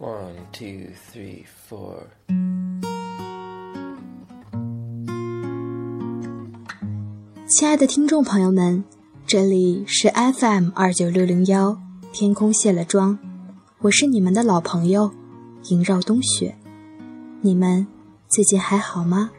One, two, three, four. 亲爱的听众朋友们，这里是 FM 二九六零幺，天空卸了妆，我是你们的老朋友萦绕冬雪。你们最近还好吗？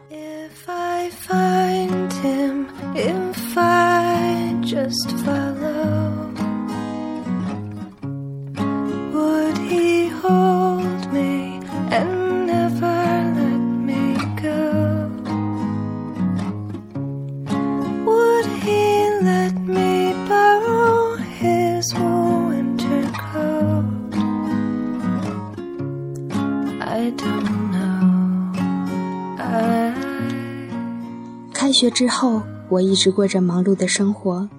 开学之后，我一直过着忙碌的生活，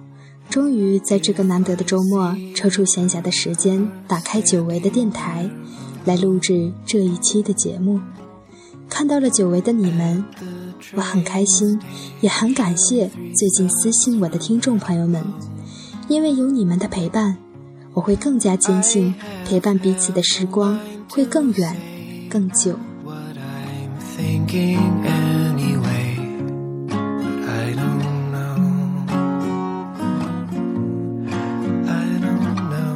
终于在这个难得的周末抽出闲暇的时间，打开久违的电台，来录制这一期的节目。看到了久违的你们，我很开心，也很感谢最近私信我的听众朋友们，因为有你们的陪伴，我会更加坚信陪伴彼此的时光会更远、更久。What I'm thinking anyway. I don't know. I don't know.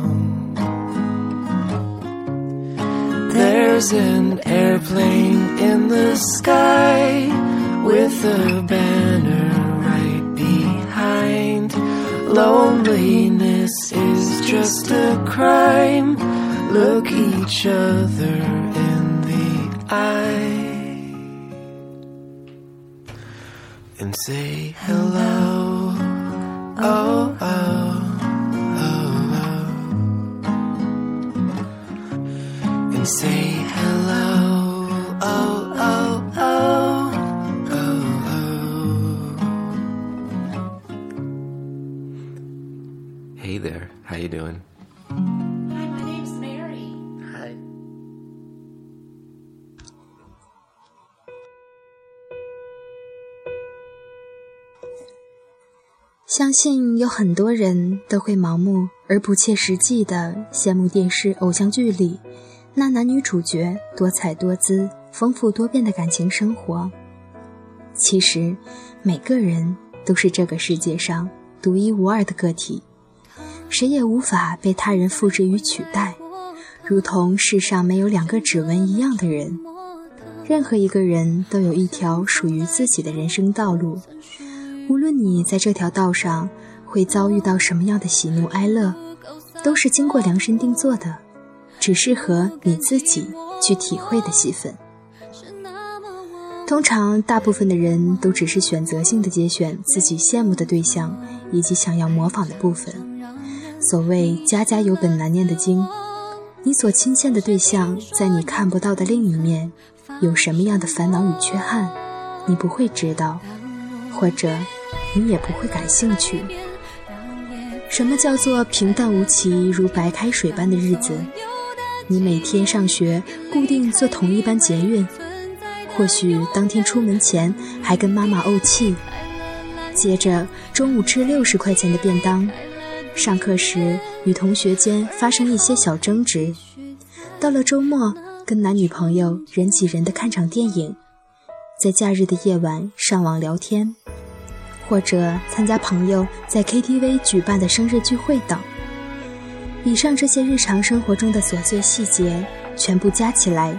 There's an airplane in the sky with a banner right behind. Loneliness is just a crime. Look each other in eye and say hello. Oh, oh, oh, oh. And say hello. Oh, oh, oh, oh, oh. Hey there, how you doing? 相信有很多人都会盲目而不切实际地羡慕电视偶像剧里那男女主角多彩多姿、丰富多变的感情生活。其实，每个人都是这个世界上独一无二的个体，谁也无法被他人复制与取代，如同世上没有两个指纹一样的人。任何一个人都有一条属于自己的人生道路。无论你在这条道上会遭遇到什么样的喜怒哀乐，都是经过量身定做的，只适合你自己去体会的戏份。通常，大部分的人都只是选择性的节选自己羡慕的对象以及想要模仿的部分。所谓“家家有本难念的经”，你所倾羡的对象在你看不到的另一面，有什么样的烦恼与缺憾，你不会知道。或者你也不会感兴趣。什么叫做平淡无奇如白开水般的日子？你每天上学固定坐同一班捷运，或许当天出门前还跟妈妈怄气，接着中午吃六十块钱的便当，上课时与同学间发生一些小争执，到了周末跟男女朋友人挤人的看场电影。在假日的夜晚上网聊天，或者参加朋友在 KTV 举办的生日聚会等。以上这些日常生活中的琐碎细节，全部加起来，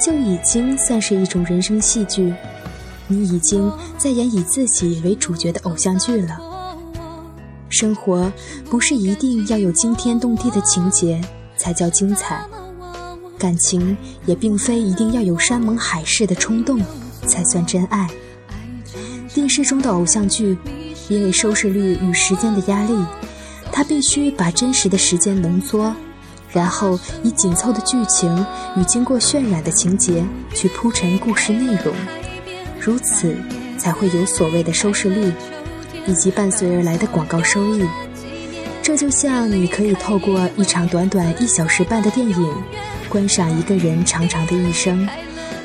就已经算是一种人生戏剧。你已经在演以自己为主角的偶像剧了。生活不是一定要有惊天动地的情节才叫精彩，感情也并非一定要有山盟海誓的冲动。才算真爱。电视中的偶像剧，因为收视率与时间的压力，它必须把真实的时间浓缩，然后以紧凑的剧情与经过渲染的情节去铺陈故事内容，如此才会有所谓的收视率，以及伴随而来的广告收益。这就像你可以透过一场短短一小时半的电影，观赏一个人长长的一生。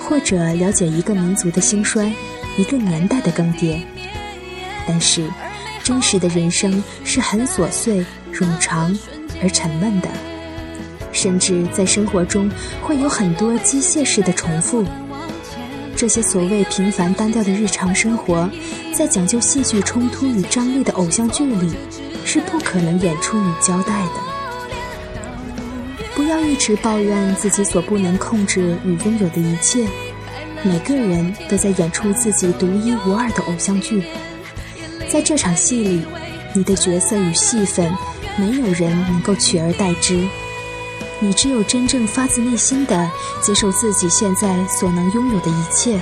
或者了解一个民族的兴衰，一个年代的更迭。但是，真实的人生是很琐碎、冗长而沉闷的。甚至在生活中会有很多机械式的重复。这些所谓平凡单调的日常生活，在讲究戏剧冲突与张力的偶像剧里，是不可能演出与交代的。不要一直抱怨自己所不能控制与拥有的一切。每个人都在演出自己独一无二的偶像剧，在这场戏里，你的角色与戏份，没有人能够取而代之。你只有真正发自内心的接受自己现在所能拥有的一切，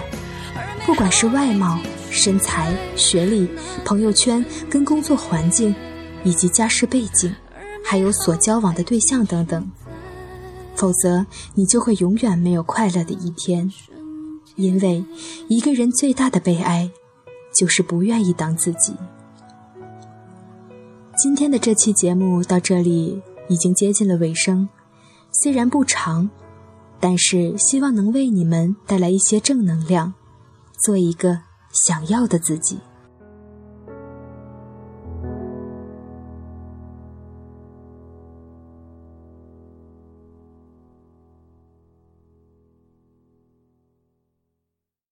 不管是外貌、身材、学历、朋友圈跟工作环境，以及家世背景，还有所交往的对象等等，否则你就会永远没有快乐的一天。因为一个人最大的悲哀，就是不愿意当自己。今天的这期节目到这里已经接近了尾声，虽然不长，但是希望能为你们带来一些正能量，做一个想要的自己。